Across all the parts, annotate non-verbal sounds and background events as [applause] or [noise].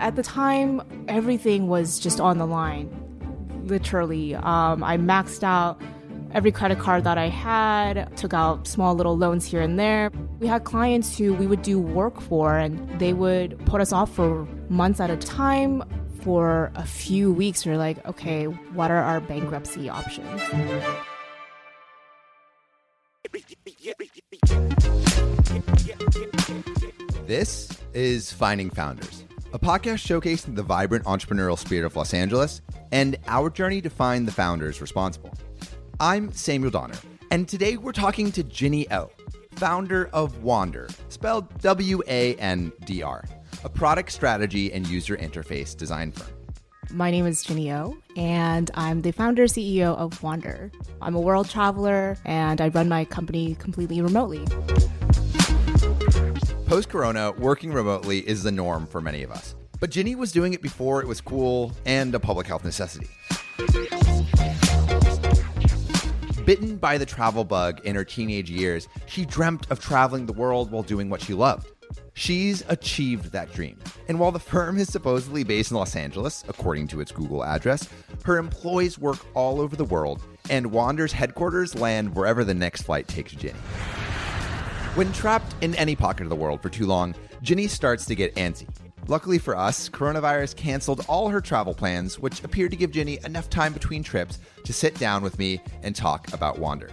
At the time, everything was just on the line. Literally, um, I maxed out every credit card that I had, took out small little loans here and there. We had clients who we would do work for, and they would put us off for months at a time. For a few weeks, we we're like, okay, what are our bankruptcy options? This is Finding Founders, a podcast showcasing the vibrant entrepreneurial spirit of Los Angeles and our journey to find the founders responsible. I'm Samuel Donner, and today we're talking to Ginny O, founder of Wandr, spelled W A N D R, a product strategy and user interface design firm. My name is Ginny O, and I'm the founder CEO of Wandr. I'm a world traveler, and I run my company completely remotely. Post corona, working remotely is the norm for many of us. But Ginny was doing it before it was cool and a public health necessity. Bitten by the travel bug in her teenage years, she dreamt of traveling the world while doing what she loved. She's achieved that dream. And while the firm is supposedly based in Los Angeles, according to its Google address, her employees work all over the world, and Wandr's headquarters land wherever the next flight takes Ginny. When trapped in any pocket of the world for too long, Ginny starts to get antsy. Luckily for us, coronavirus canceled all her travel plans, which appeared to give Ginny enough time between trips to sit down with me and talk about Wandr.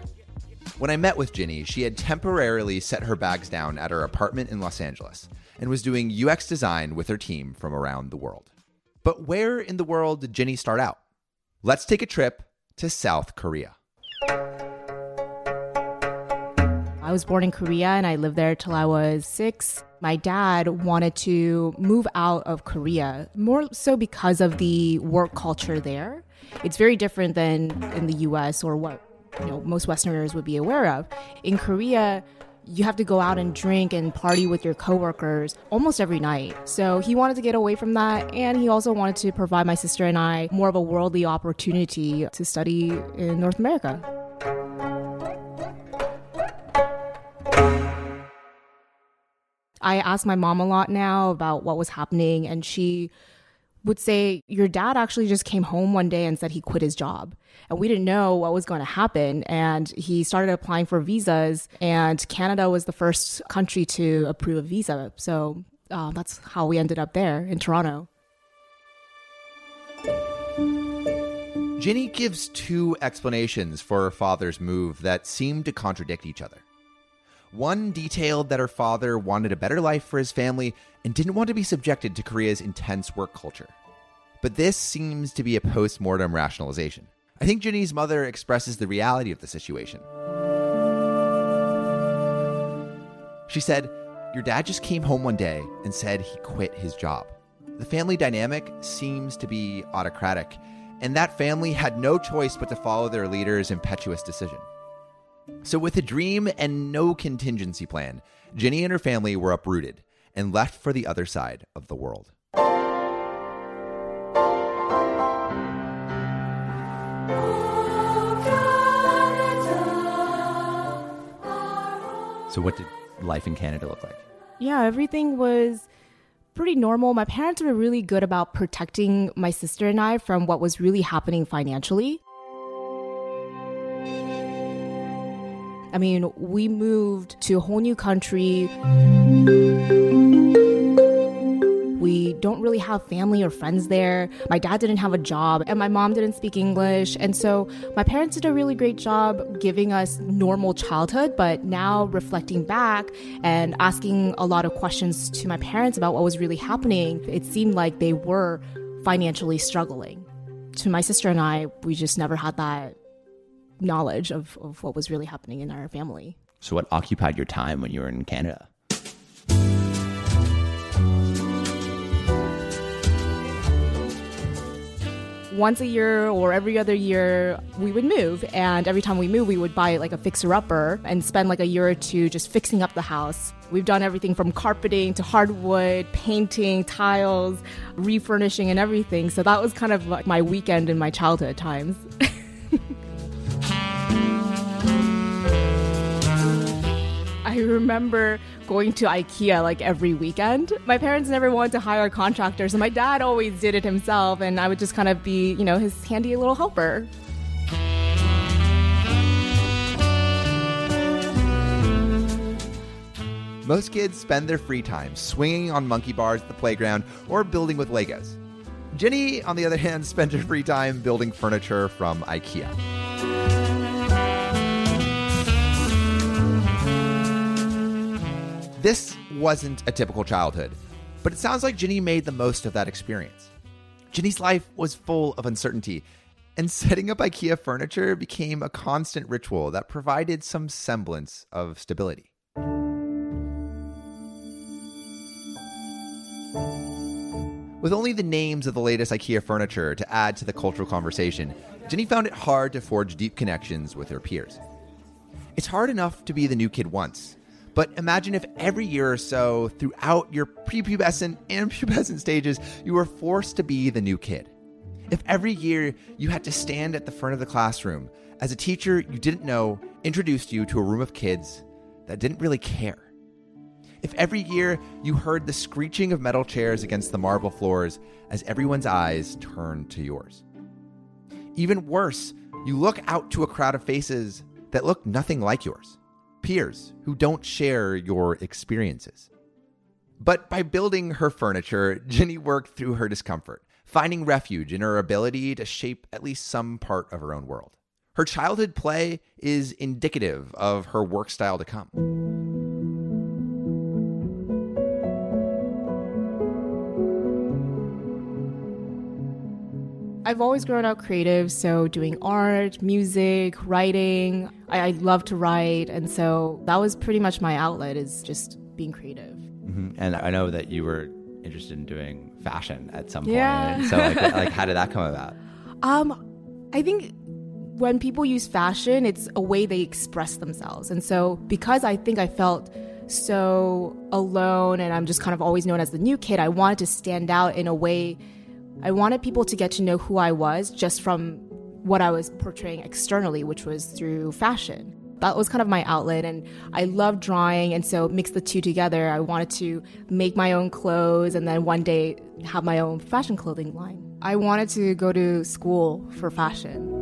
When I met with Ginny, she had temporarily set her bags down at her apartment in Los Angeles and was doing UX design with her team from around the world. But where in the world did Ginny start out? Let's take a trip to South Korea. I was born in Korea and I lived there till I was six. My dad wanted to move out of Korea, more so because of the work culture there. It's very different than in the US or what you know most Westerners would be aware of. In Korea, you have to go out and drink and party with your coworkers almost every night. So he wanted to get away from that, and he also wanted to provide my sister and I more of a worldly opportunity to study in North America. I ask my mom a lot now about what was happening, and she would say, Your dad actually just came home one day and said he quit his job. And we didn't know what was going to happen. And he started applying for visas, and Canada was the first country to approve a visa. So uh, that's how we ended up there in Toronto. Ginny gives two explanations for her father's move that seem to contradict each other. One detailed that her father wanted a better life for his family and didn't want to be subjected to Korea's intense work culture. But this seems to be a post mortem rationalization. I think Ginny's mother expresses the reality of the situation. She said, Your dad just came home one day and said he quit his job. The family dynamic seems to be autocratic, and that family had no choice but to follow their leader's impetuous decision. So, with a dream and no contingency plan, Ginny and her family were uprooted and left for the other side of the world. So, what did life in Canada look like? Yeah, everything was pretty normal. My parents were really good about protecting my sister and I from what was really happening financially. I mean, we moved to a whole new country. We don't really have family or friends there. My dad didn't have a job, and my mom didn't speak English. And so my parents did a really great job giving us normal childhood. But now, reflecting back and asking a lot of questions to my parents about what was really happening, it seemed like they were financially struggling. To my sister and I, we just never had that knowledge of, of what was really happening in our family. So, what occupied your time when you were in Canada? Once a year or every other year, we would move. And every time we move, we would buy like a fixer upper and spend like a year or two just fixing up the house. We've done everything from carpeting to hardwood, painting, tiles, refurnishing, and everything. So that was kind of like my weekend in my childhood times. [laughs] I remember going to IKEA like every weekend. My parents never wanted to hire contractors, so my dad always did it himself, and I would just kind of be, you know, his handy little helper. Most kids spend their free time swinging on monkey bars at the playground or building with Legos. Ginny, on the other [laughs] hand, spent her free time building furniture from IKEA. This wasn't a typical childhood, but it sounds like Ginny made the most of that experience. Ginny's life was full of uncertainty, and setting up IKEA furniture became a constant ritual that provided some semblance of stability. With only the names of the latest IKEA furniture to add to the cultural conversation, Ginny found it hard to forge deep connections with her peers. It's hard enough to be the new kid once, but imagine if every year or so, throughout your prepubescent and [laughs] pubescent stages, you were forced to be the new kid. If every year you had to stand at the front of the classroom as a teacher you didn't know introduced you to a room of kids that didn't really care. If every year you heard the screeching of metal chairs against the marble floors as everyone's eyes turned to yours. Even worse, you look out to a crowd of faces that look nothing like yours, peers who don't share your experiences. But by building her furniture, Ginny worked through her discomfort, finding refuge in her ability to shape at least some part of her own world. Her childhood play is indicative of her work style to come. I've always grown up creative, so doing art, music, writing. I, I love to write, and so that was pretty much my outlet is just being creative. Mm-hmm. And I know that you were interested in doing fashion at some point. Yeah. So like, [laughs] like how did that come about? Um, I think when people use fashion, it's a way they express themselves, and so because I think I felt so alone, and I'm just kind of always known as the new kid, I wanted to stand out in a way I wanted people to get to know who I was just from what I was portraying externally, which was through fashion. That was kind of my outlet, and I love drawing, and so mix the two together. I wanted to make my own clothes and then one day have my own fashion clothing line. I wanted to go to school for fashion.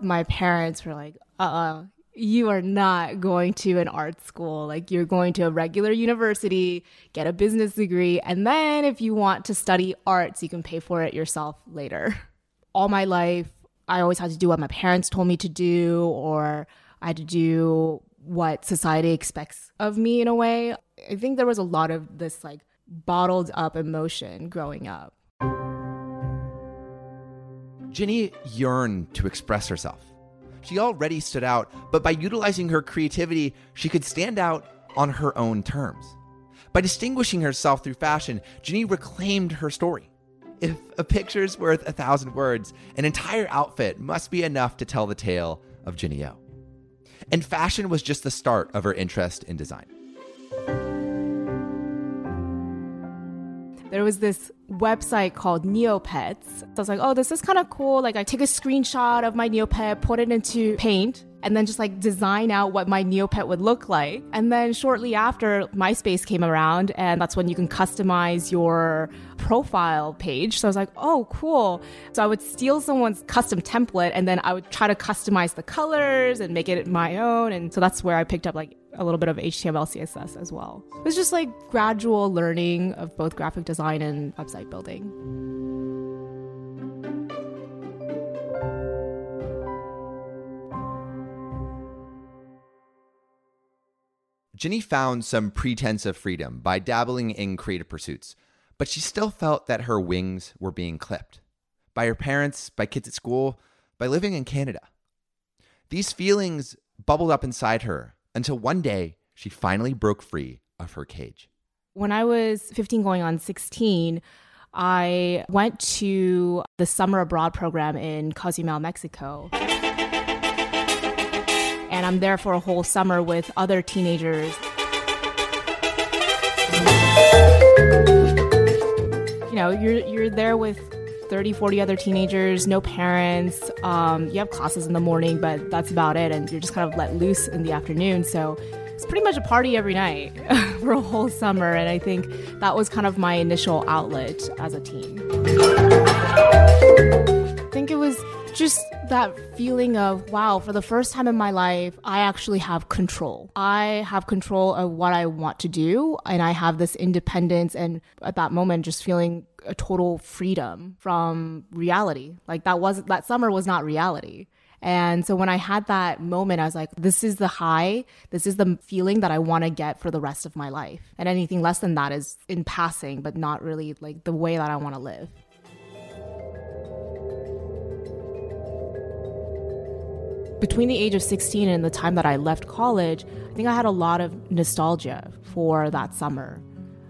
My parents were like, uh uh you are not going to an art school. Like you're going to a regular university, get a business degree, and then if you want to study arts, you can pay for it yourself later. All my life, I always had to do what my parents told me to do, or I had to do what society expects of me in a way. I think there was a lot of this like bottled up emotion growing up. Ginny yearned to express herself. She already stood out, but by utilizing her creativity, she could stand out on her own terms. By distinguishing herself through fashion, Ginny reclaimed her story. If a picture's worth a thousand words, an entire outfit must be enough to tell the tale of Ginny O. And fashion was just the start of her interest in design. There was this website called Neopets. So I was like, oh, this is kind of cool. Like, I take a screenshot of my Neopet, put it into Paint, and then just like design out what my Neopet would look like. And then shortly after, MySpace came around, and that's when you can customize your profile page. So I was like, oh, cool. So I would steal someone's custom template, and then I would try to customize the colors and make it my own. And so that's where I picked up like a little bit of HTML, CSS as well. It was just like gradual learning of both graphic design and website building. Ginny found some pretense of freedom by dabbling in creative pursuits, but she still felt that her wings were being clipped by her parents, by kids at school, by living in Canada. These feelings bubbled up inside her until one day she finally broke free of her cage. When I was 15 going on 16, I went to the summer abroad program in Cozumel, Mexico. I'm there for a whole summer with other teenagers. You know, you're you're there with 30, 40 other teenagers, no parents. Um, you have classes in the morning, but that's about it. And you're just kind of let loose in the afternoon. So it's pretty much a party every night [laughs] for a whole summer. And I think that was kind of my initial outlet as a teen. Just that feeling of wow for the first time in my life i actually have control i have control of what i want to do and i have this independence and at that moment just feeling a total freedom from reality like that was that summer was not reality and so when I had that moment, I was like, this is the high. This is the feeling that I want to get for the rest of my life. And anything less than that is in passing, but not really like the way that I want to live. Between the age of 16 and the time that I left college, I think I had a lot of nostalgia for that summer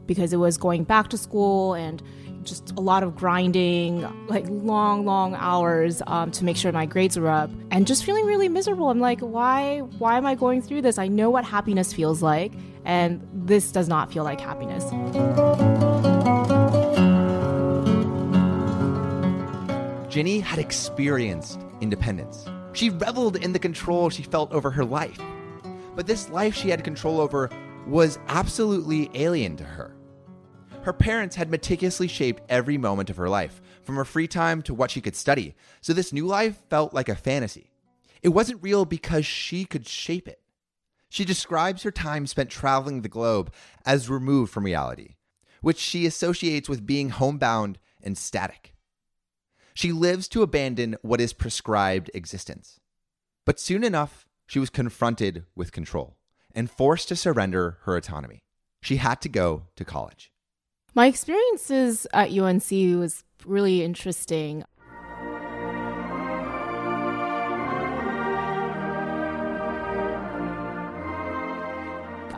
because it was going back to school and just a lot of grinding, like long, long hours um, to make sure my grades were up, and just feeling really miserable. I'm like, why, why am I going through this? I know what happiness feels like, and this does not feel like happiness. Ginny had experienced independence. She reveled in the control she felt over her life. But this life she had control over was absolutely alien to her. Her parents had meticulously shaped every moment of her life, from her free time to what she could study, so this new life felt like a fantasy. It wasn't real because she could shape it. She describes her time spent traveling the globe as removed from reality, which she associates with being homebound and static. She lives to abandon what is prescribed existence. But soon enough, she was confronted with control and forced to surrender her autonomy. She had to go to college. My experiences at UNC was really interesting.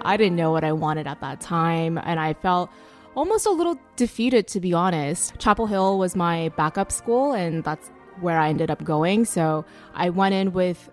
I didn't know what I wanted at that time, and I felt almost a little defeated, to be honest. Chapel Hill was my backup school, and that's where I ended up going. So I went in with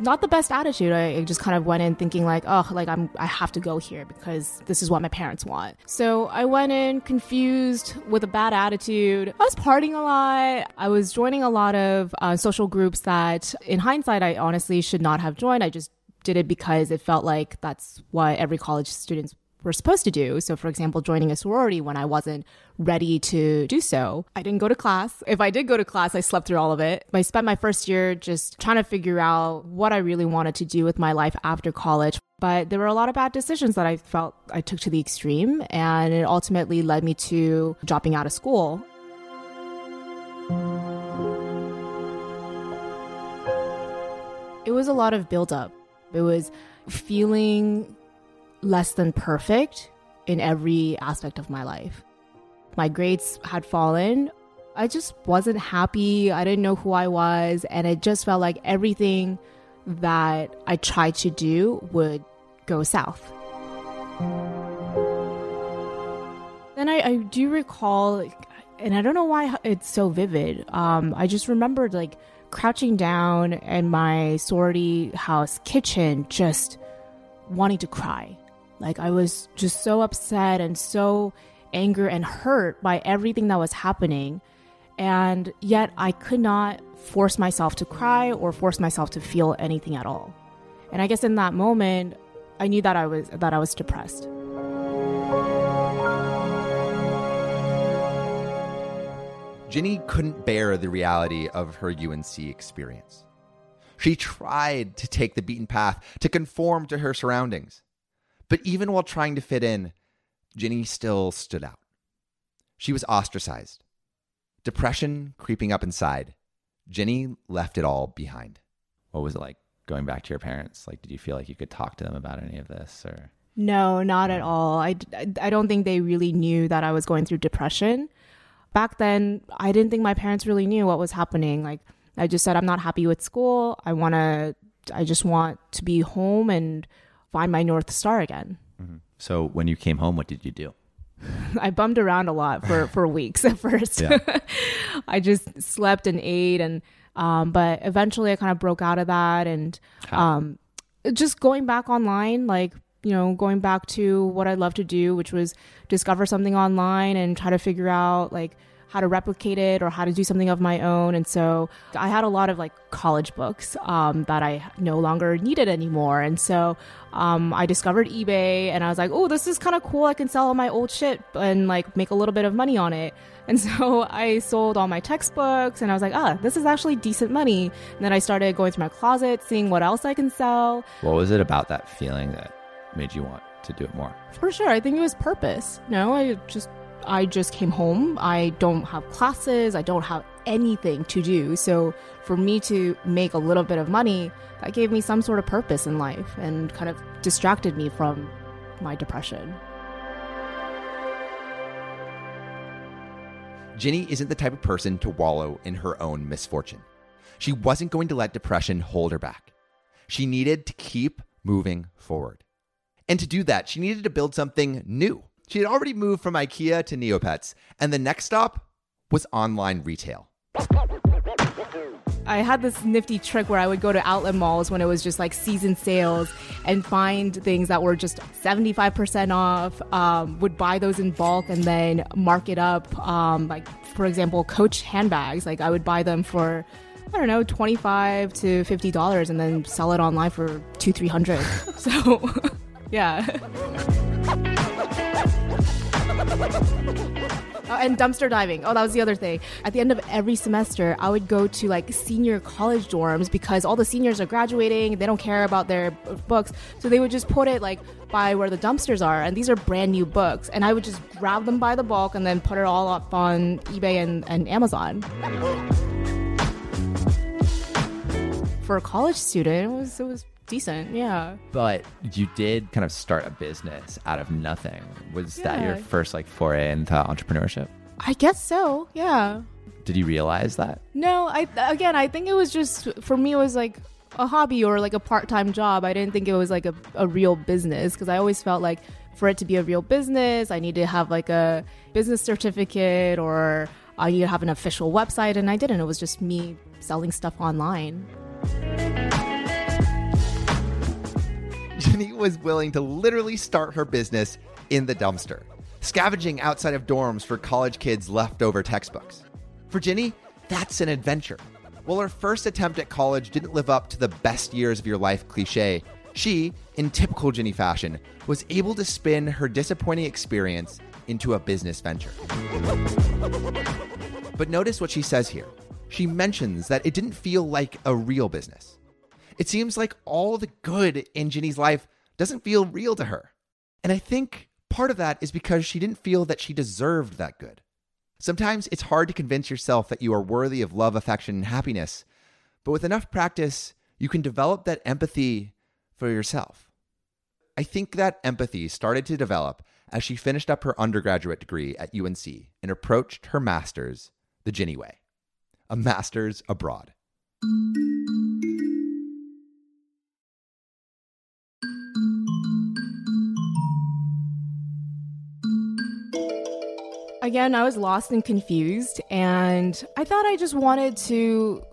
not the best attitude. I just kind of went in thinking like, oh, like I'm, I have to go here because this is what my parents want. So I went in confused with a bad attitude. I was partying a lot. I was joining a lot of uh, social groups that, in hindsight, I honestly should not have joined. I just did it because it felt like that's what every college student's were supposed to do. So, for example, joining a sorority when I wasn't ready to do so. I didn't go to class. If I did go to class, I slept through all of it. I spent my first year just trying to figure out what I really wanted to do with my life after college. But there were a lot of bad decisions that I felt I took to the extreme, and it ultimately led me to dropping out of school. It was a lot of buildup. It was feeling less than perfect in every aspect of my life. My grades had fallen. I just wasn't happy. I didn't know who I was. And it just felt like everything that I tried to do would go south. Then I, I do recall, and I don't know why it's so vivid. Um, I just remembered like crouching down in my sorority house kitchen, just wanting to cry like I was just so upset and so angry and hurt by everything that was happening. And yet I could not force myself to cry or force myself to feel anything at all. And I guess in that moment, I knew that I was that I was depressed. Ginny couldn't bear the reality of her UNC experience. She tried to take the beaten path, to conform to her surroundings. But even while trying to fit in, Ginny still stood out. She was ostracized. Depression creeping up inside. Ginny left it all behind. What was it like going back to your parents? Like, did you feel like you could talk to them about any of this or? No, not at all. I, I don't think they really knew that I was going through depression. Back then, I didn't think my parents really knew what was happening. Like, I just said, I'm not happy with school. I want to, I just want to be home and find my North Star again. Mm-hmm. So when you came home, what did you do? [laughs] I bummed around a lot for, [laughs] for weeks at first. Yeah. [laughs] I just slept and ate and um, but eventually I kind of broke out of that and um, just going back online, like, you know, going back to what I love to do, which was discover something online and try to figure out like how to replicate it or how to do something of my own. And so I had a lot of like college books um, that I no longer needed anymore. And so um, I discovered eBay and I was like, oh, this is kind of cool. I can sell all my old shit and like make a little bit of money on it. [laughs] And so I sold all my textbooks and I was like, ah, this is actually decent money. And then I started going through my closet, seeing what else I can sell. What was it about that feeling that made you want to do it more? For sure. I think it was purpose. no, I just I just came home. I don't have classes. I don't have anything to do. So for me to make a little bit of money, that gave me some sort of purpose in life and kind of distracted me from my depression. Ginny isn't the type of person to wallow in her own misfortune. She wasn't going to let depression hold her back. She needed to keep moving forward. And to do that, she needed to build something new she had already moved from IKEA to Neopets, and the next stop was online retail. I had this nifty trick where I would go to outlet malls when it was just like season sales and find things that were just 75% off, um, would buy those in bulk and then mark it up. Um, like, for example, Coach handbags, like I would buy them for, I don't know, 25 to $50 and then sell it online for two, 300. [laughs] so, [laughs] yeah. Oh, and dumpster diving. Oh, that was the other thing. At the end of every semester, I would go to like senior college dorms because all the seniors are graduating. They don't care about their books. So they would just put it like by where the dumpsters are. And these are brand new books. And I would just grab them by the bulk and then put it all up on eBay and, and Amazon. For a college student, it was, it was decent. Yeah. But you did kind of start a business out of nothing. Was yeah. that your first like foray into entrepreneurship? I guess so. Yeah. Did you realize that? No, I again, I think it was just for me it was like a hobby or like a part-time job. I didn't think it was like a, a real business because I always felt like for it to be a real business, I need to have like a business certificate or I need to have an official website and I didn't. It was just me selling stuff online. Ginny was willing to literally start her business in the dumpster, scavenging outside of dorms for college kids' leftover textbooks. For Ginny, that's an adventure. While her first attempt at college didn't live up to the best years of your life cliche, she, in typical Ginny fashion, was able to spin her disappointing experience into a business venture. But notice what she says here. She mentions that it didn't feel like a real business. It seems like all the good in Ginny's life doesn't feel real to her. And I think part of that is because she didn't feel that she deserved that good. Sometimes it's hard to convince yourself that you are worthy of love, affection, and happiness, but with enough practice, you can develop that empathy for yourself. I think that empathy started to develop as she finished up her undergraduate degree at UNC and approached her master's the Ginny way, a master's abroad. again, I was lost and confused, and I thought I just wanted to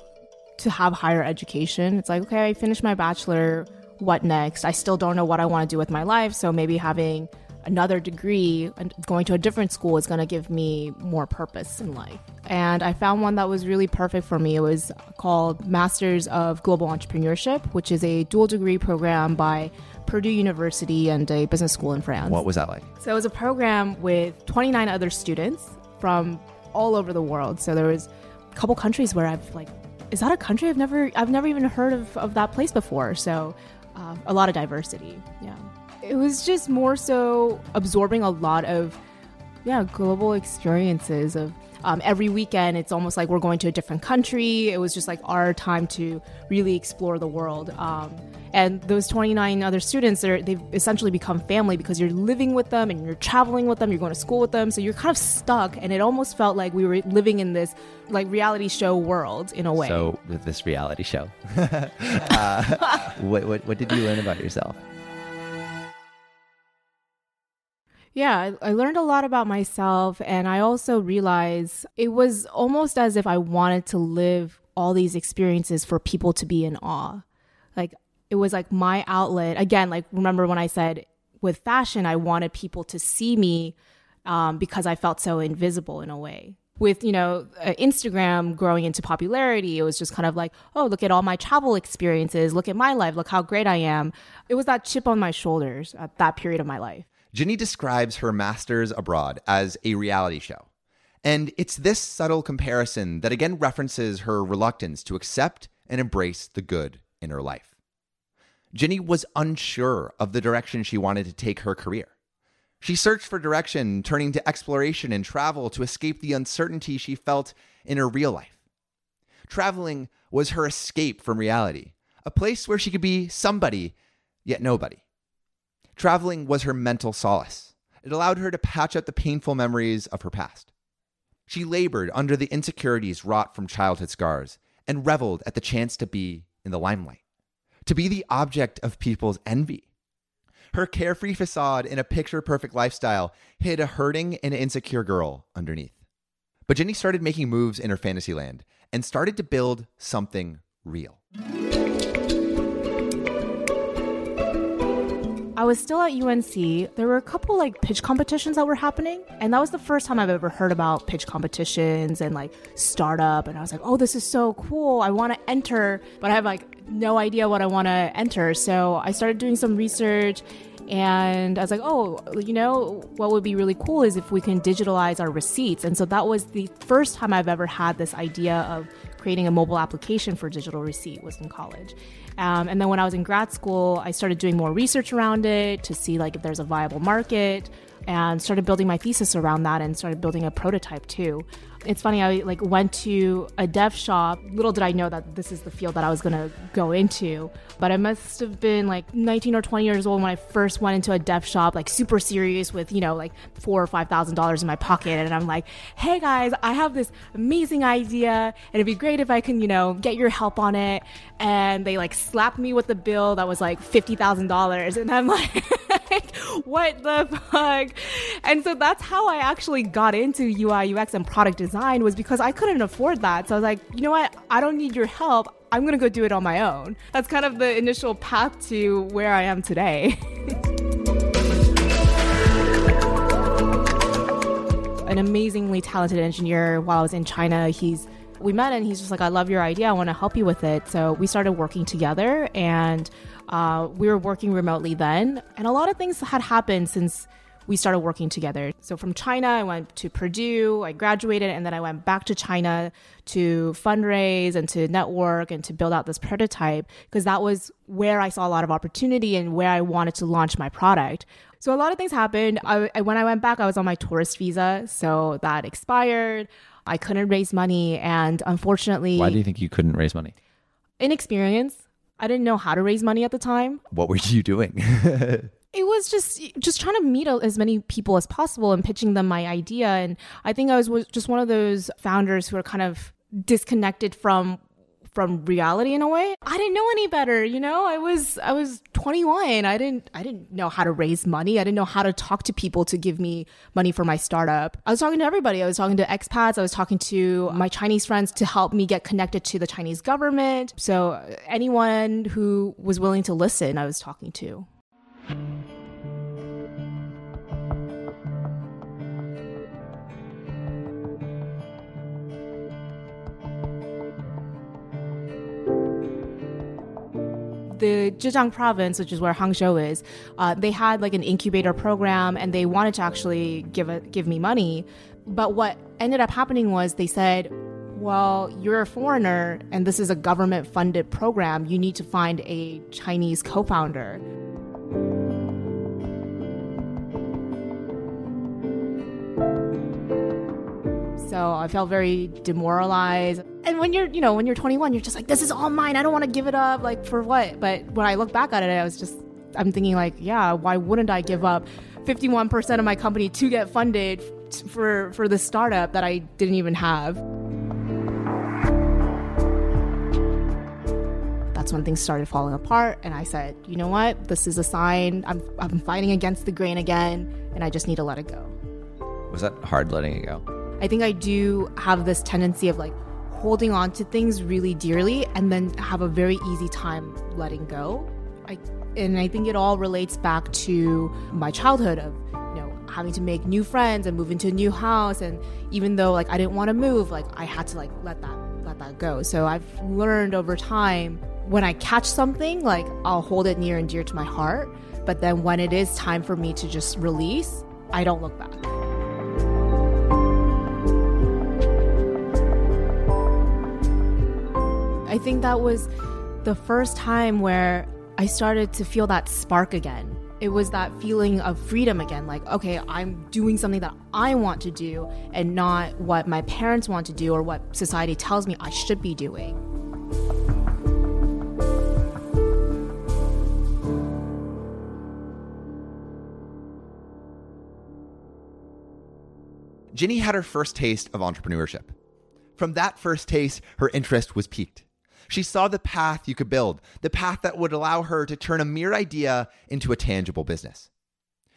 to have higher education. It's like, okay, I finished my bachelor. What next? I still don't know what I want to do with my life. So maybe having another degree and going to a different school is going to give me more purpose in life. And I found one that was really perfect for me. It was called Masters of Global Entrepreneurship, which is a dual degree program by Purdue University and a business school in France. What was that like? So it was a program with 29 other students from all over the world. So there was a couple countries where I've like, is that a country I've never I've never even heard of, of that place before. So uh, a lot of diversity. Yeah, it was just more so absorbing a lot of yeah global experiences of um, every weekend it's almost like we're going to a different country. It was just like our time to really explore the world. Um, and those 29 other students they've essentially become family because you're living with them and you're traveling with them you're going to school with them. So you're kind of stuck and it almost felt like we were living in this like reality show world in a way. So with this reality show. [laughs] [laughs] Uh, what, what, what did you learn about yourself Yeah, I, learned a lot about myself. And I also realized it was almost as if I wanted to live all these experiences for people to be in awe. Like, it was like my outlet. Again, like, remember when I said with fashion, I wanted people to see me um, because I felt so invisible in a way. with, you know, uh, Instagram growing into popularity, it was just kind of like, oh, look at all my travel experiences. Look at my life. Look how great I am. It was that chip on my shoulders at that period of my life. Ginny describes her master's abroad as a reality show. And it's this subtle comparison that again references her reluctance to accept and embrace the good in her life. Ginny was unsure of the direction she wanted to take her career. She searched for direction, turning to exploration and travel to escape the uncertainty she felt in her real life. Traveling was her escape from reality, a place where she could be somebody, yet nobody. Traveling was her mental solace. It allowed her to patch up the painful memories of her past. She labored under the insecurities wrought from childhood scars and reveled at the chance to be in the limelight, to be the object of people's envy her carefree facade in a picture perfect lifestyle hid a hurting and insecure girl underneath. But Ginny started making moves in her fantasy land and started to build something real. I was still at UNC. There were a couple like pitch competitions that were happening, and that was the first time I've ever heard about pitch competitions and like startup. And I was like, "Oh, this is so cool! I want to enter," but I have like no idea what I want to enter. So I started doing some research and I was like, oh, you know, what would be really cool is if we can digitalize our receipts. And so that was the first time I've ever had this idea of creating a mobile application for digital receipt was in college. Um, and then when I was in grad school, I started doing more research around it to see like if there's a viable market and started building my thesis around that and started building a prototype too. It's funny i like went to a dev shop. Little did i know that this is the field that i was to go into but i must have been like 19 or 20 years old when i first went into a dev shop like super serious with you know like four or five thousand dollars in my pocket and i'm like hey guys i have this amazing idea and it'd be great if i can you know get your help on it. And they like slapped me with a bill that was like $50000 and i'm [laughs] like what the fuck and so that's how i actually got into ui ux and product design was because I couldn't afford that. So I was like, you know what? I don't need your help. I'm going to go do it on my own. That's kind of the initial path to where I am today. [laughs] An amazingly talented engineer while I was in China, he's we met and he's just like, I love your idea. I want to help you with it. So we started working together and uh, we were working remotely then. And a lot of things had happened since we started working together. So from China, I went to Purdue, I graduated, and then I went back to China to fundraise and to network and to build out this prototype because that was where I saw a lot of opportunity and where I wanted to launch my product. So a lot of things happened. I, when I went back, I was on my tourist visa, so that expired. I couldn't raise money, and unfortunately, why do you think you couldn't raise money? Inexperience. I didn't know how to raise money at the time. What were you doing? [laughs] it was just just trying to meet as many people as possible and pitching them my idea. And i think i was, just one of those founders who are kind of disconnected from from reality in a way. I didn't know any better you know? I was i was 21 i didn't i didn't know how to raise money. I didn't know how to talk to people to give me money for my startup. I was talking to everybody. I was talking to expats. I was talking to my chinese friends to help me get connected to the chinese government. So uh, anyone who was willing to listen i was talking to the Zhejiang province, which is where Hangzhou is, uh, they had like an incubator program, and they wanted to actually give a, give me money. But what ended up happening was they said, "Well, you're a foreigner, and this is a government funded program. You need to find a Chinese co-founder." So I felt very demoralized. And when you're, you know, when you're 21, you're just like, this is all mine. I don't want to give it up. Like, for what? But when I look back at it, I was just, I'm thinking, like, yeah, why wouldn't I give up 51% of my company to get funded for, for the startup that I didn't even have? That's when things started falling apart. And I said, you know what? This is a sign. I'm, I'm fighting against the grain again, and I just need to let it go. Was that hard letting it go? I think I do have this tendency of like holding on to things really dearly and then have a very easy time letting go. I and I think it all relates back to my childhood of you know having to make new friends and move into a new house. And even though like I didn't want to move, like I had to like let that let that go. So I've learned over time when I catch something, like I'll hold it near and dear to my heart. But then when it is time for me to just release, I don't look back. I think that was the first time where I started to feel that spark again. It was that feeling of freedom again like, okay, I'm doing something that I want to do and not what my parents want to do or what society tells me I should be doing. Ginny had her first taste of entrepreneurship. From that first taste, her interest was piqued. She saw the path you could build, the path that would allow her to turn a mere idea into a tangible business.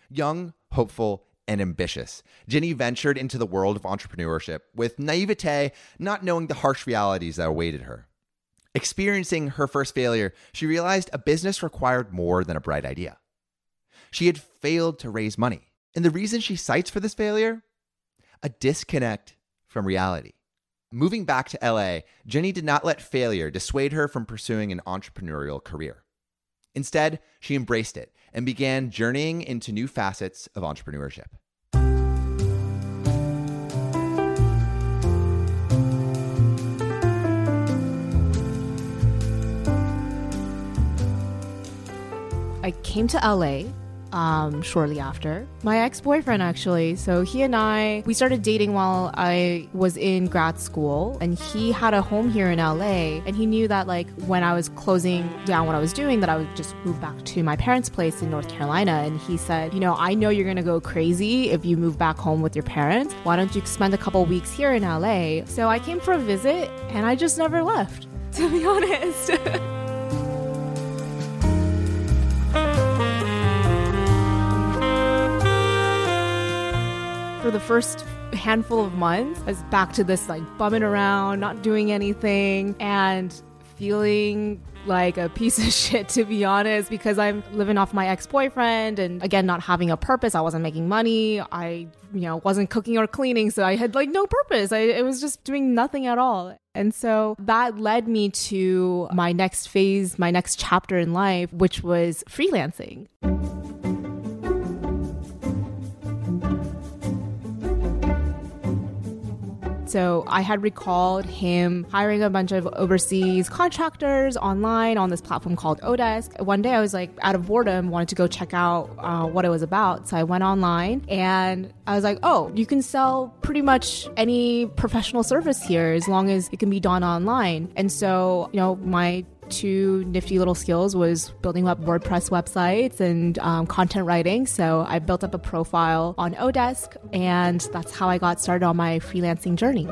Young, hopeful, and ambitious, Ginny ventured into the world of entrepreneurship with naivete, not knowing the harsh realities that awaited her. Experiencing her first failure, she realized a business required more than a bright idea. She had failed to raise money. And the reason she cites for this failure? A disconnect from reality. Moving back to LA, Ginny did not let failure dissuade her from pursuing an entrepreneurial career. Instead, she embraced it and began journeying into new facets of entrepreneurship. I came to LA um, shortly after. My ex boyfriend, actually. So he and I, we started dating while I was in grad school, and he had a home here in LA. And he knew that, like, when I was closing down what I was doing, that I would just move back to my parents' place in North Carolina. And he said, You know, I know you're gonna go crazy if you move back home with your parents. Why don't you spend a couple weeks here in LA? So I came for a visit, and I just never left, [laughs] to be honest. [laughs] the first handful of months, I was back to this like bumming around, not doing anything, and feeling like a piece of [laughs] shit to be honest because I'm living off my ex-boyfriend and again not having a purpose. I wasn't making money. I you know wasn't cooking or cleaning so I had like no purpose. I it was just doing nothing at all. And so that led me to my next phase my next chapter in life which was freelancing So I had recalled him hiring a bunch of overseas contractors online on this platform called Odesk. One day I was like, out of boredom, wanted to go check out uh, what it was about. So I went online and I was like, oh, you can sell pretty much any professional service here as long as it can be done online. And so, you know, my two nifty little skills was building up WordPress websites and um, content writing. So I built up a profile on Odesk, and that's how I got started on my freelancing journey.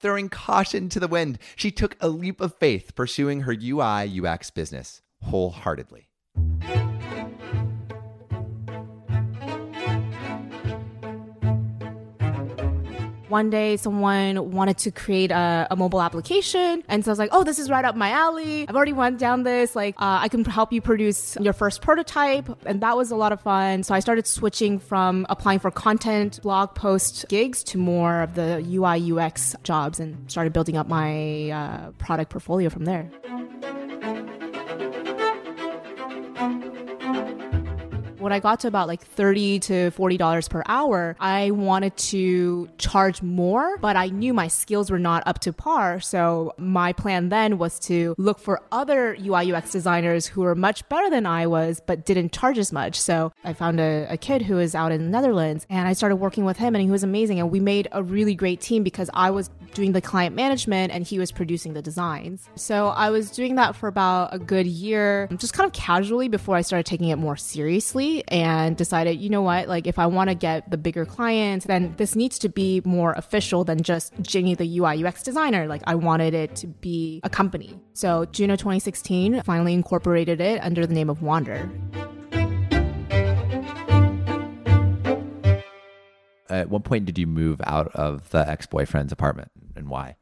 Throwing caution to the wind, she took a leap of faith pursuing her UI UX business wholeheartedly. One day someone wanted to create a, a, mobile application. And so i was like oh this is right up my alley. I've already went down this. Like uh, i can help you produce your first prototype. And that was a lot of fun. So i started switching from applying for content blog post gigs to more of the ui ux jobs and started building up my uh, product portfolio from there when I got to about like 30 to $40 per hour, I wanted to charge more, but I knew my skills were not up to par. So my plan then was to look for other UI UX designers who were much better than I was, but didn't charge as much. So I found a, a kid who was out in the Netherlands and I started working with him and he was amazing. And we made a really great team because I was doing the client management and he was producing the designs. So I was doing that for about a good year, just kind of casually before I started taking it more seriously and decided, you know what, like if I want to get the bigger clients, then this needs to be more official than just Ginny the UI UX designer. Like I wanted it to be a company. So June of 2016, finally incorporated it under the name of Wandr. At what point did you move out of the ex boyfriend's apartment and why?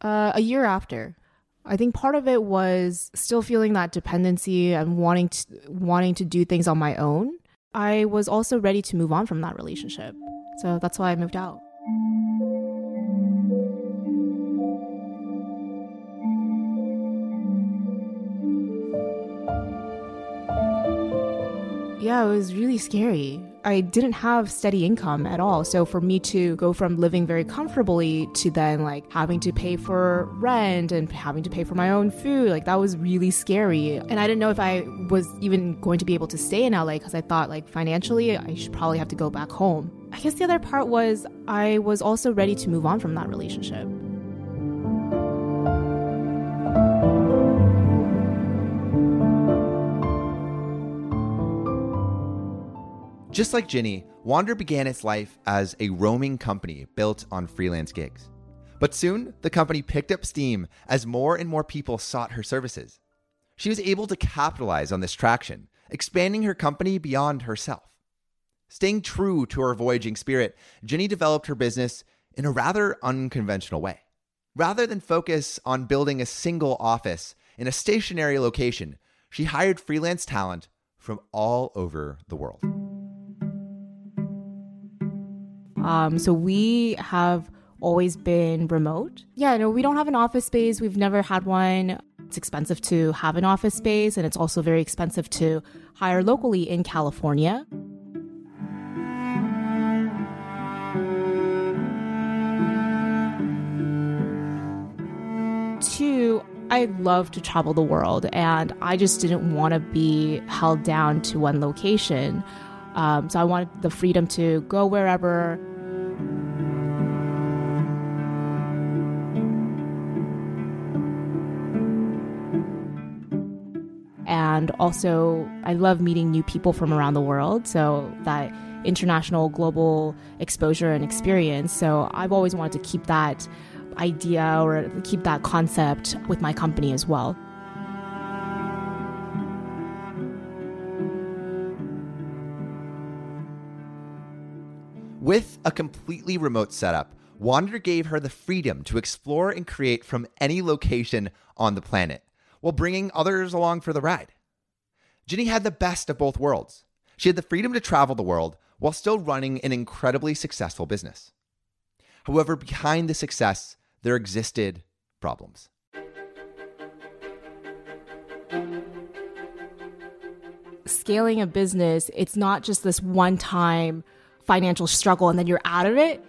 Uh, a year after. I think part of it was still feeling that dependency and wanting to, wanting to do things on my own. I was also ready to move on from that relationship. So that's why I moved out. Yeah, it was really scary. I didn't have steady income at all. So for me to go from living very comfortably to then like having to pay for rent and having to pay for my own food, like that was really scary. And I didn't know if I was even going to be able to stay in LA because I thought like financially I should probably have to go back home. I guess the other part was I was also ready to move on from that relationship. Just like Ginny, Wandr began its life as a roaming company built on freelance gigs. But soon, the company picked up steam as more and more people sought her services. She was able to capitalize on this traction, expanding her company beyond herself. Staying true to her voyaging spirit, Ginny developed her business in a rather unconventional way. Rather than focus on building a single office in a stationary location, she hired freelance talent from all over the world. Um, so we have always been remote. Yeah, no, we don't have an office space. We've never had one. It's expensive to have an office space, and it's also very expensive to hire locally in California. Two, I love to travel the world, and I just didn't want to be held down to one location. Um, so I wanted the freedom to go wherever And also, I love meeting new people from around the world. So, that international global exposure and experience. So, I've always wanted to keep that idea or keep that concept with my company as well. With a completely remote setup, Wandr gave her the freedom to explore and create from any location on the planet while bringing others along for the ride. Ginny had the best of both worlds. She had the freedom to travel the world while still running an incredibly successful business. However, behind the success, there existed problems. Scaling a business, it's not just this one time financial struggle and then you're out of it.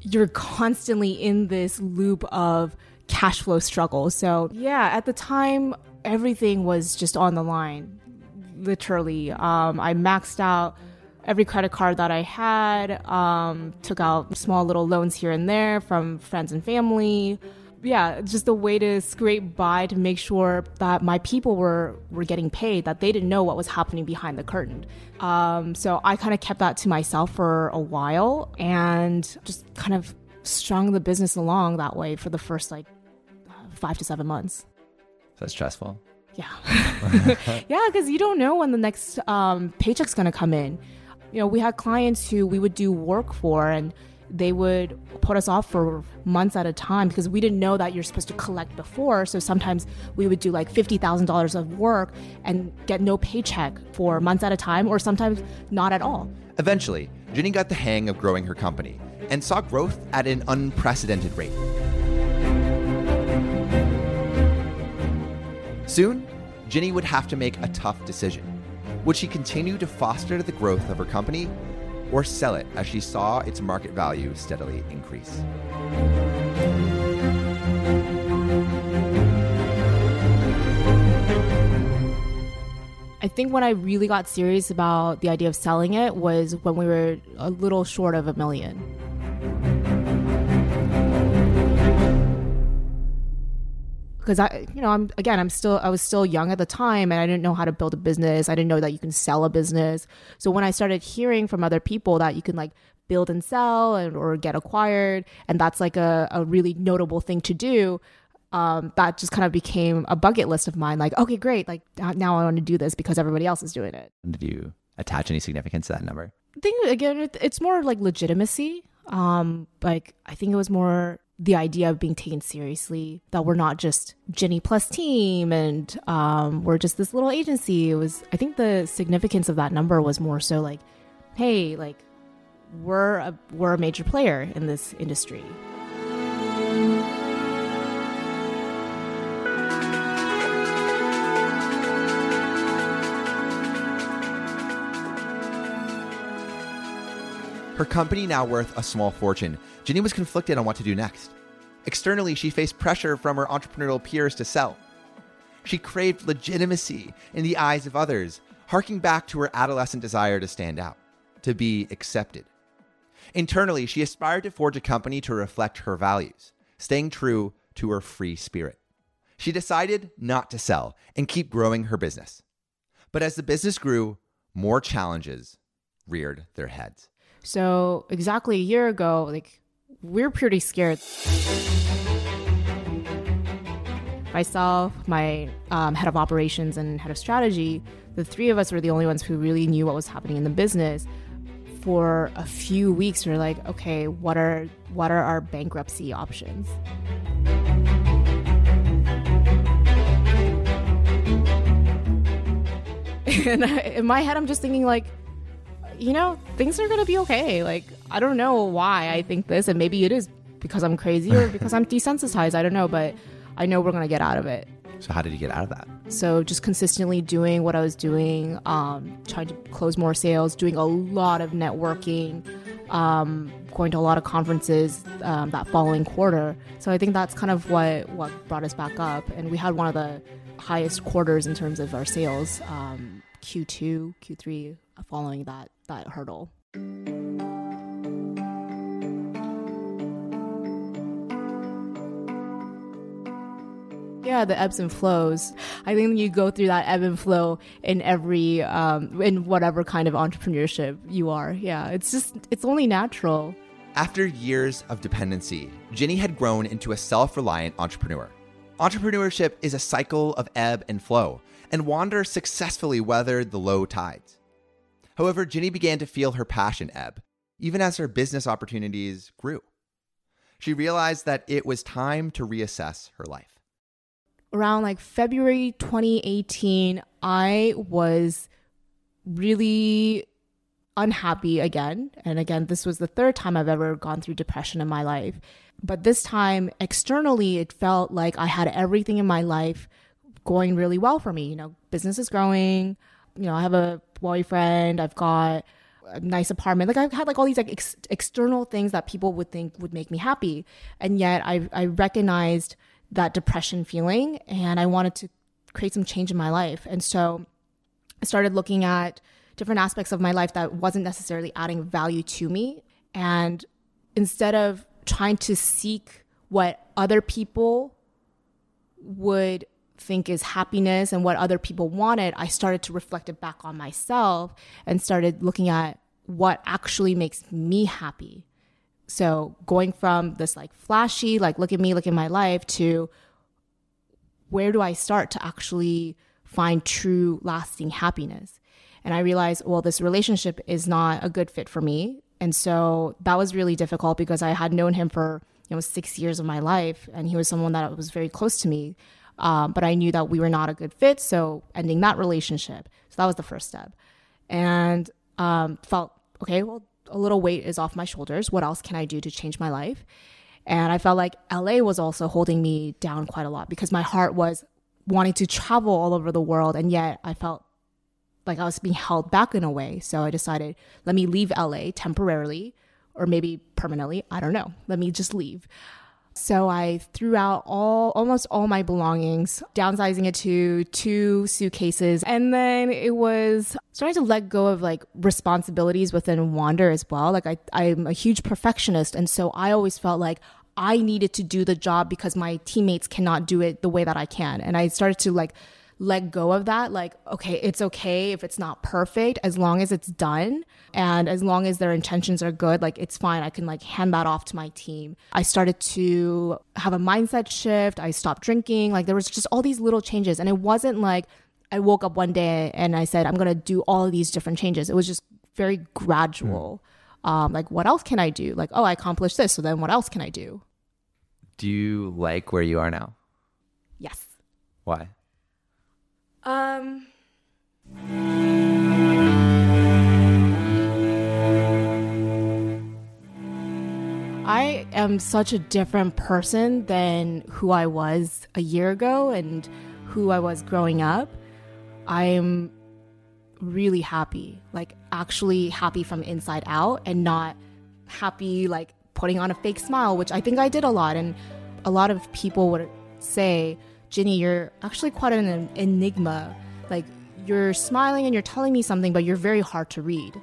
You're constantly in this loop of cash flow struggle. So, yeah, at the time, everything was just on the line. Literally, um, I maxed out every credit card that I had, um, took out small little loans here and there from friends and family. Yeah, just a way to scrape by to make sure that my people were were getting paid, that they didn't know what was happening behind the curtain. Um, so I kind of kept that to myself for a while and just kind of strung the business along that way for the first like five to seven months. That's stressful. Yeah. [laughs] yeah, because you don't know when the next um, paycheck's going to come in. You know, we had clients who we would do work for and they would put us off for months at a time because we didn't know that you're supposed to collect before. So sometimes we would do like $50,000 of work and get no paycheck for months at a time or sometimes not at all. Eventually, Ginny got the hang of growing her company and saw growth at an unprecedented rate. Soon, Ginny would have to make a tough decision. Would she continue to foster the growth of her company or sell it as she saw its market value steadily increase? I think when I really got serious about the idea of selling it was when we were a little short of a million. Because I, you know, I'm again, I'm still, I was still young at the time, and I didn't know how to build a business. I didn't know that you can sell a business. So when I started hearing from other people that you can like build and sell and or get acquired, and that's like a, a really notable thing to do. Um, that just kind of became a bucket list of mine. Like, okay, great. Like now I want to do this because everybody else is doing it. Did you attach any significance to that number? I think again, it's more like legitimacy. Um, like I think it was more the idea of being taken seriously that we're not just Ginny plus team and um, we're just this little agency. It was, I think the significance of that number was more so like, hey, like we're a, we're a major player in this industry. Her company now worth a small fortune, Ginny was conflicted on what to do next. Externally, she faced pressure from her entrepreneurial peers to sell. She craved legitimacy in the eyes of others, harking back to her adolescent desire to stand out, to be accepted. Internally, she aspired to forge a company to reflect her values, staying true to her free spirit. She decided not to sell and keep growing her business. But as the business grew, more challenges reared their heads. So exactly a year ago, like we're pretty scared. Myself, my um, head of operations and head of strategy, the three of us were the only ones who really knew what was happening in the business. For a few weeks, we are like, okay, what are what are our bankruptcy options? [laughs] and in my head, I'm just thinking like, you know, things are going to be okay. Like, I don't know why I think this, and maybe it is because I'm crazy or [laughs] because I'm desensitized. I don't know, but I know we're going to get out of it. So, how did you get out of that? So, just consistently doing what I was doing, um, trying to close more sales, doing a lot of networking, um, going to a lot of conferences um, that following quarter. So, I think that's kind of what what brought us back up, and we had one of the highest quarters in terms of our sales. Um, Q2, Q3, following that that hurdle. Yeah, the ebbs and flows. I think you go through that ebb and flow in every, um, in whatever kind of entrepreneurship you are. Yeah, it's just, it's only natural. After years of dependency, Ginny had grown into a self reliant entrepreneur. Entrepreneurship is a cycle of ebb and flow, and Wandr successfully weathered the low tides. However, Ginny began to feel her passion ebb, even as her business opportunities grew. She realized that it was time to reassess her life. Around like February 2018, I was really unhappy again. And again, this was the third time I've ever gone through depression in my life. But this time, externally, it felt like I had everything in my life going really well for me. You know, business is growing. You know, I have a boyfriend. I've got a nice apartment. Like I've had like all these like ex- external things that people would think would make me happy, and yet I I recognized that depression feeling, and I wanted to create some change in my life, and so I started looking at different aspects of my life that wasn't necessarily adding value to me, and instead of trying to seek what other people would think is happiness and what other people wanted, I started to reflect it back on myself and started looking at what actually makes me happy. So going from this like flashy, like look at me, look at my life to where do I start to actually find true lasting happiness? And I realized, well, this relationship is not a good fit for me. And so that was really difficult because I had known him for, you know, six years of my life and he was someone that was very close to me. Um, but I knew that we were not a good fit. So ending that relationship. So that was the first step. And um, felt, okay, well, a little weight is off my shoulders. What else can I do to change my life? And I felt like LA was also holding me down quite a lot because my heart was wanting to travel all over the world. And yet I felt like I was being held back in a way. So I decided, let me leave LA temporarily or maybe permanently. I don't know. Let me just leave. So I threw out all almost all my belongings, downsizing it to two suitcases. And then it was starting to let go of like responsibilities within Wandr as well. Like I, I'm a huge perfectionist. And so I always felt like I needed to do the job because my teammates cannot do it the way that I can. And I started to like let go of that. Like, okay, it's okay if it's not perfect as long as it's done. And as long as their intentions are good, like it's fine. I can like hand that off to my team. I started to have a mindset shift. I stopped drinking. Like there was just all these little changes. And it wasn't like I woke up one day and I said, I'm going to do all of these different changes. It was just very gradual. Mm. Um, like, what else can I do? Like, oh, I accomplished this. So then what else can I do? Do you like where you are now? Yes. Why? Um. I am such a different person than who I was a year ago and who I was growing up. I'm really happy, like actually happy from inside out and not happy like putting on a fake smile, which I think I did a lot. And a lot of people would say, Ginny, you're actually quite an enigma. Like you're smiling and you're telling me something, but you're very hard to read.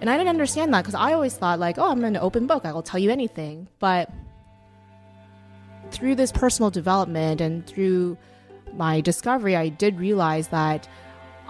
And I didn't understand that because I always thought, like, oh, I'm an open book. I will tell you anything. But through this personal development and through my discovery, I did realize that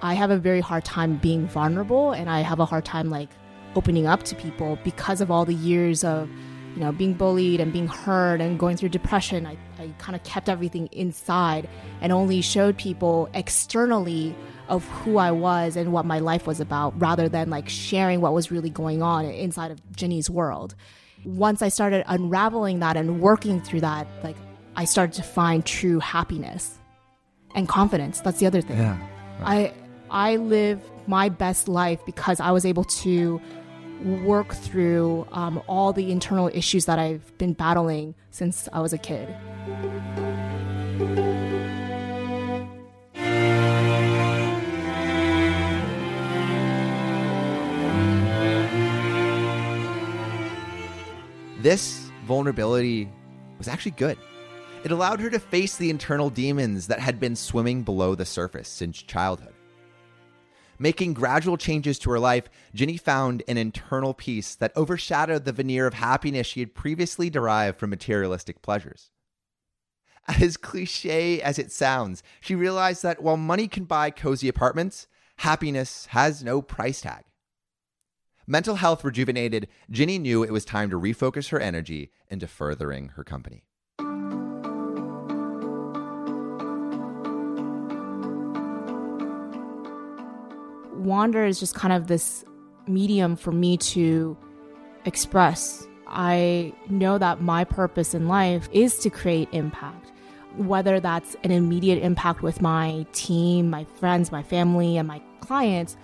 I have a very hard time being vulnerable and I have a hard time, like, opening up to people because of all the years of, you know, being bullied and being hurt and going through depression. I, I kind of kept everything inside and only showed people externally of who I was and what my life was about rather than like sharing what was really going on inside of Ginny's world. Once I started unraveling that and working through that, like I started to find true happiness and confidence. That's the other thing. Yeah. I I live my best life because I was able to work through um, all the internal issues that I've been battling since I was a kid. This vulnerability was actually good. It allowed her to face the internal demons that had been swimming below the surface since childhood. Making gradual changes to her life, Ginny found an internal peace that overshadowed the veneer of happiness she had previously derived from materialistic pleasures. As cliche as it sounds, she realized that while money can buy cozy apartments, happiness has no price tag. Mental health rejuvenated, Ginny knew it was time to refocus her energy into furthering her company. Wandr is just kind of this medium for me to express. I know that my purpose in life is to create impact, whether that's an immediate impact with my team, my friends, my family, and my clients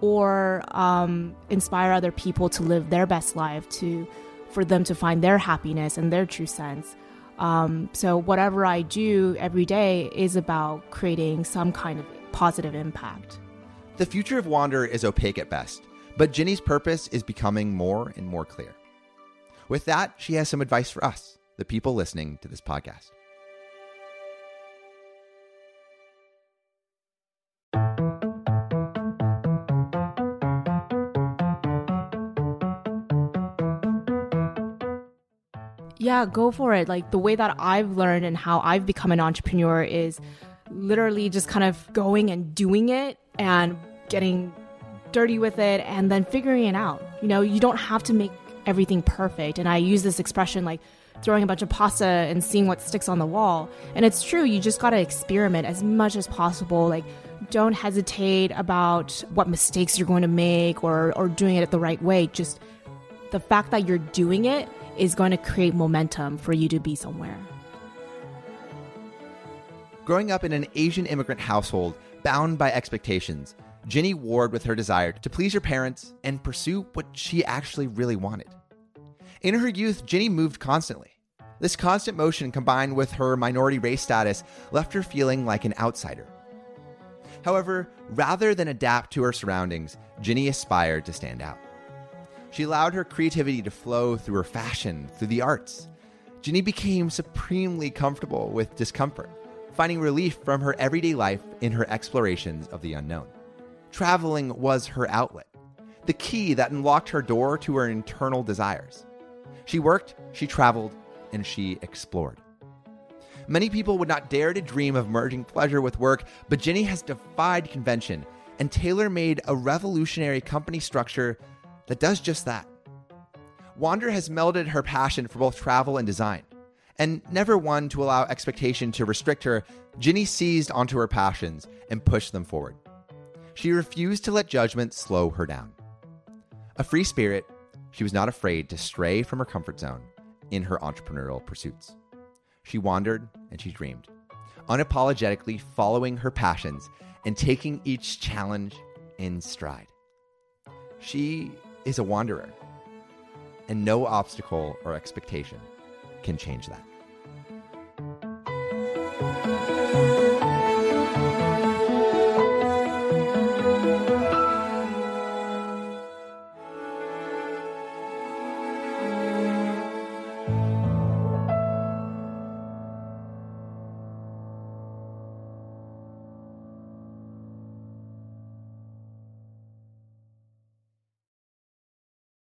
or um, inspire other people to live their best life to for them to find their happiness and their true sense um, so whatever i do every day is about creating some kind of positive impact the future of Wandr is opaque at best but ginny's purpose is becoming more and more clear with that she has some advice for us the people listening to this podcast Yeah, go for it. Like the way that I've learned and how I've become an entrepreneur is literally just kind of going and doing it and getting dirty with it and then figuring it out. You know, you don't have to make everything perfect. And I use this expression like throwing a bunch of pasta and seeing what sticks on the wall. And it's true, you just got to experiment as much as possible. Like don't hesitate about what mistakes you're going to make or or doing it the right way. Just the fact that you're doing it is going to create momentum for you to be somewhere. Growing up in an Asian immigrant household bound by expectations, Ginny warred with her desire to please her parents and pursue what she actually really wanted. In her youth, Ginny moved constantly. This constant motion, combined with her minority race status, left her feeling like an outsider. However, rather than adapt to her surroundings, Ginny aspired to stand out. She allowed her creativity to flow through her fashion, through the arts. Ginny became supremely comfortable with discomfort, finding relief from her everyday life in her explorations of the unknown. Traveling was her outlet, the key that unlocked her door to her internal desires. She worked, she traveled, and she explored. Many people would not dare to dream of merging pleasure with work, but Ginny has defied convention and tailor made a revolutionary company structure that does just that. Wandr has melded her passion for both travel and design. And never one to allow expectation to restrict her, Ginny seized onto her passions and pushed them forward. She refused to let judgment slow her down. A free spirit, she was not afraid to stray from her comfort zone in her entrepreneurial pursuits. She wandered and she dreamed, unapologetically following her passions and taking each challenge in stride. She is a wanderer, and no obstacle or expectation can change that.